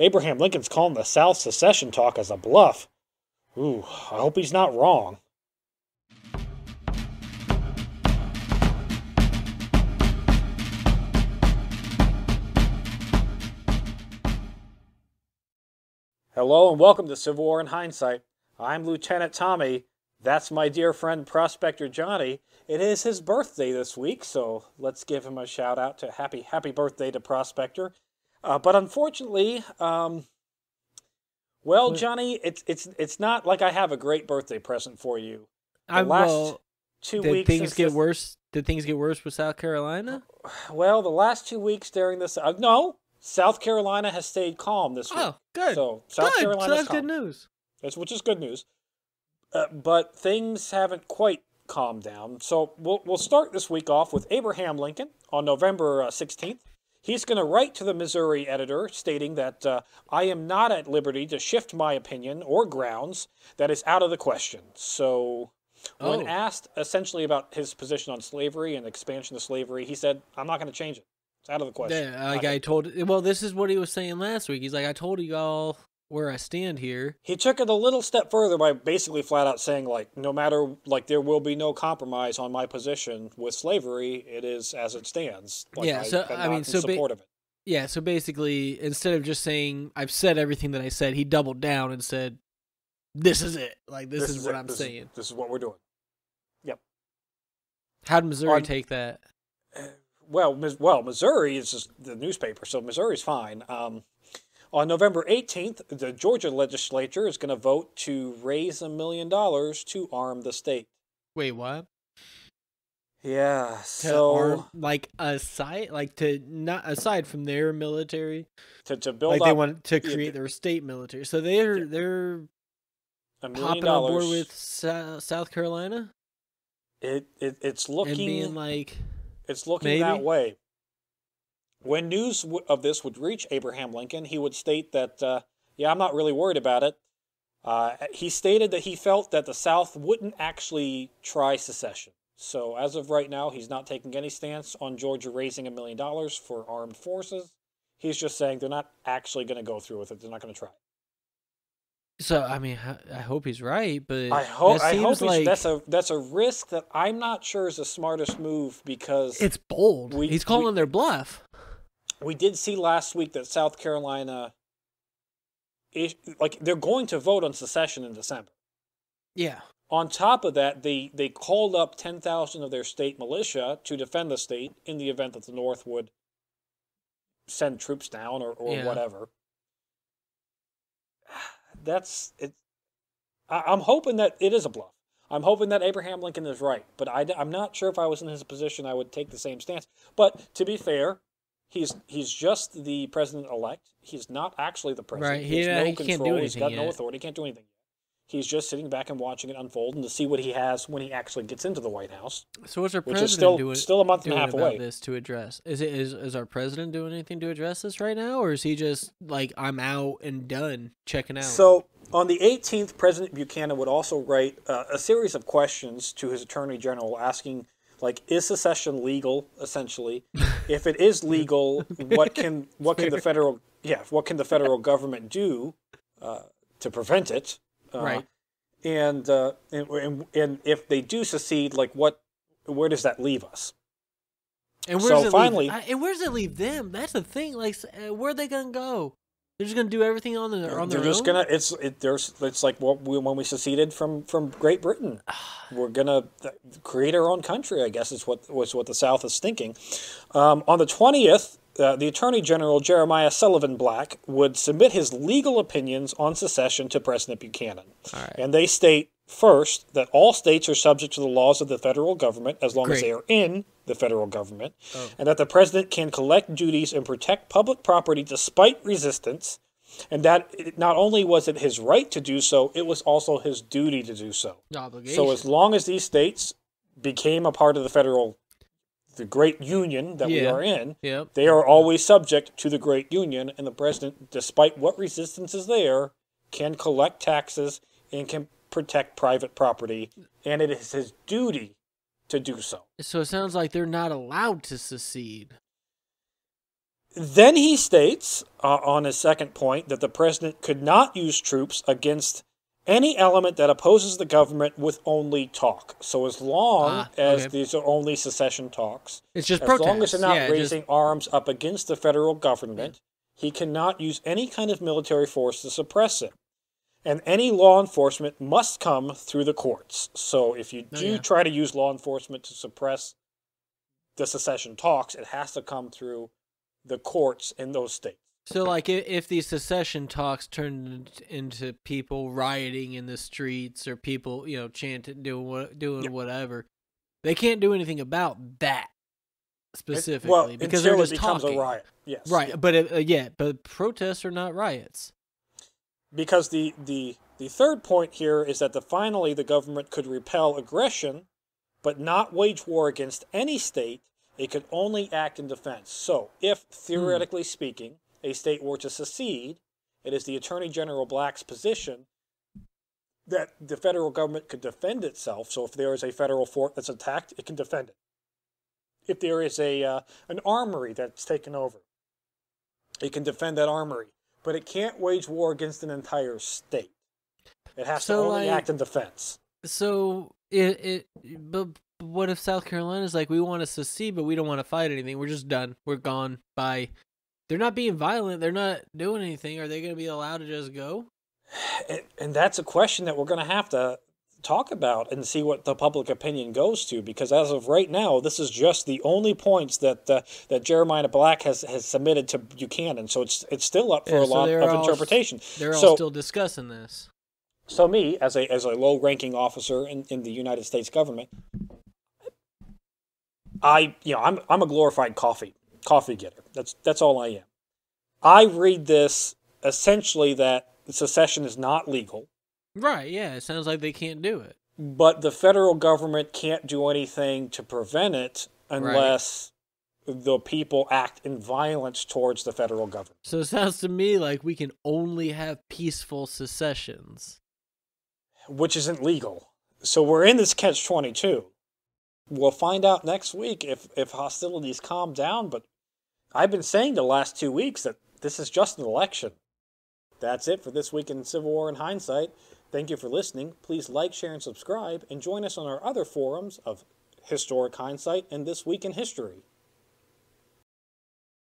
Abraham Lincoln's calling the South secession talk as a bluff. Ooh, I hope he's not wrong. Hello and welcome to Civil War in Hindsight. I'm Lieutenant Tommy. That's my dear friend Prospector Johnny. It is his birthday this week, so let's give him a shout out to happy happy birthday to Prospector. Uh, but unfortunately, um, well, Johnny, it's it's it's not like I have a great birthday present for you. The I last well, two did weeks things get worse? Did things get worse with South Carolina? Well, the last two weeks during this, uh, no, South Carolina has stayed calm this week. Oh, good. So South good. Carolina's so that's calm. good news. That's which is good news. Uh, but things haven't quite calmed down. So we'll we'll start this week off with Abraham Lincoln on November uh, sixteenth. He's going to write to the Missouri editor stating that uh, I am not at liberty to shift my opinion or grounds. That is out of the question. So. When Oh. asked essentially about his position on slavery and expansion of slavery, he said, "I'm not going to change it. It's out of the question." Yeah, like Not I told. Well, this is what he was saying last week. He's like, I told you all where I stand here. he took it a little step further by basically flat out saying like no matter like there will be no compromise on my position with slavery it is as it stands like, Yeah, so, am I mean, so ba- support of it Yeah. So basically, instead of just saying I've said everything that I said, he doubled down and said, "This is it. Like this, is, what it. I'm this saying." is, this is what we're doing Yep. How did Missouri take that? well well missouri is just the newspaper so missouri's fine um, on november 18th the georgia legislature is going to vote to raise a million dollars to arm the state Wait, what? yeah so arm, like aside, like to not aside from their military, to, to build like up they want to yeah, create their state military. So they're Yeah. they're a million hopping on board with Sou- South Carolina it, it it's looking being like, It's looking that way. When news w- of this would reach Abraham Lincoln, he would state that, uh, yeah, I'm not really worried about it. Uh, he stated that he felt that the South wouldn't actually try secession. So, as of right now, he's not taking any stance on Georgia raising a million dollars for armed forces. He's just saying they're not actually going to go through with it. They're not going to try. so I mean, I- hope he's right, but I hope. I hope like that's a that's a risk that I'm not sure is the smartest move because it's bold. we- he's calling we- their bluff. We did see last week that South Carolina, is, like they're going to vote on secession in December. Yeah, On top of that, they they called up ten thousand of their state militia to defend the state in the event that the North would send troops down or, or Yeah. whatever. That's it. I, I'm hoping that it is a bluff. I'm hoping that Abraham Lincoln is right, but I, am not sure if I was in his position, I would take the same stance. But to be fair, he's he's just the president elect. He's not actually the president. Right, He has he- no he control. He's got anything no authority. He can't do anything. He's just sitting back and watching it unfold and to see what he has when he actually gets into the White House, So what's our which president is still doing? still a month and a half away. this to address? Is it is is our president doing anything to address this right now, or is he just like I'm out and done checking out? So on the 18th, President Buchanan would also write uh, a series of questions to his Attorney General asking, like, is secession legal? Essentially, if it is legal, what can what can the federal yeah what can the federal government do uh, to prevent it? Uh, Right. And, uh, and and and if they do secede, like what where does that leave us? and where so it finally- leave, I- and where's it leave them? That's the thing. Like, uh, where are they gonna go? They're just gonna do everything on their on They're their just own. gonna. It's it, there's. It's like what we, when we seceded from from Great Britain. We're gonna create our own country. I guess is what was what the South is thinking. Um, on the twentieth, uh, the Attorney General Jeremiah Sullivan Black would submit his legal opinions on secession to President Buchanan, right. and they state first that all states are subject to the laws of the federal government as long as they are in the federal government, Oh. and that the president can collect duties and protect public property despite resistance, and that it, not only was it his right to do so, it was also his duty to do so. Obligation. So as long as these states became a part of the federal, the great union that we are in, yep. they are always subject to the great union, and the president, despite what resistance is there, can collect taxes and can protect private property, and it is his duty to do so. So it sounds like they're not allowed to secede. Then he states uh, on his second point that the president could not use troops against any element that opposes the government with only talk. So as long Ah, as okay. these are only secession talks, It's just as protests. long as they're not yeah, just- raising arms up against the federal government, he cannot use any kind of military force to suppress it. And any law enforcement must come through the courts. So if you Oh, do yeah. try to use law enforcement to suppress the secession talks, it has to come through the courts in those states. So, like, if, if these secession talks turned into people rioting in the streets or people, you know, chanting, doing what, doing Yeah. whatever, they can't do anything about that It- specifically well, because they're just it becomes talking. a riot. Yes, Right, yeah. but uh, yeah, but protests are not riots. Because the, the the third point here is that the finally the government could repel aggression but not wage war against any state. It could only act in defense. So if theoretically speaking a state were to secede it is the attorney general black's position that the federal government could defend itself. So if there is a federal fort that's attacked it can defend it. If there is a uh, an armory that's taken over it can defend that armory but it can't wage war against an entire state. It has So, to only like- act in defense. So it it but what if South Carolina's like we want to secede but we don't want to fight anything. We're just done. We're gone. Bye. They're not being violent. They're not doing anything. Are they going to be allowed to just go? And, and that's a question that we're going to have to talk about and see what the public opinion goes to because as of right now this is just the only points that uh, that Jeremiah Black has has submitted to Buchanan. So it's it's still up for Yeah, a so lot of all- interpretation. They're all so still discussing this. so me as a as a low ranking officer in, in the United States government I you know I'm I'm a glorified coffee coffee getter. That's that's all I am. I read this essentially that secession is not legal Right, yeah. It sounds like they can't do it. but the federal government can't do anything to prevent it unless the people act in violence towards the federal government So it sounds to me like we can only have peaceful secessions. which isn't legal. So we're in this catch 22. We'll find out next week if, if hostilities calm down, but I've been saying the last two weeks that this is just an election. That's it for this week in Civil War in Hindsight. Thank you for listening. Please like, share, and subscribe, and join us on our other forums of Historic Hindsight and This Week in History.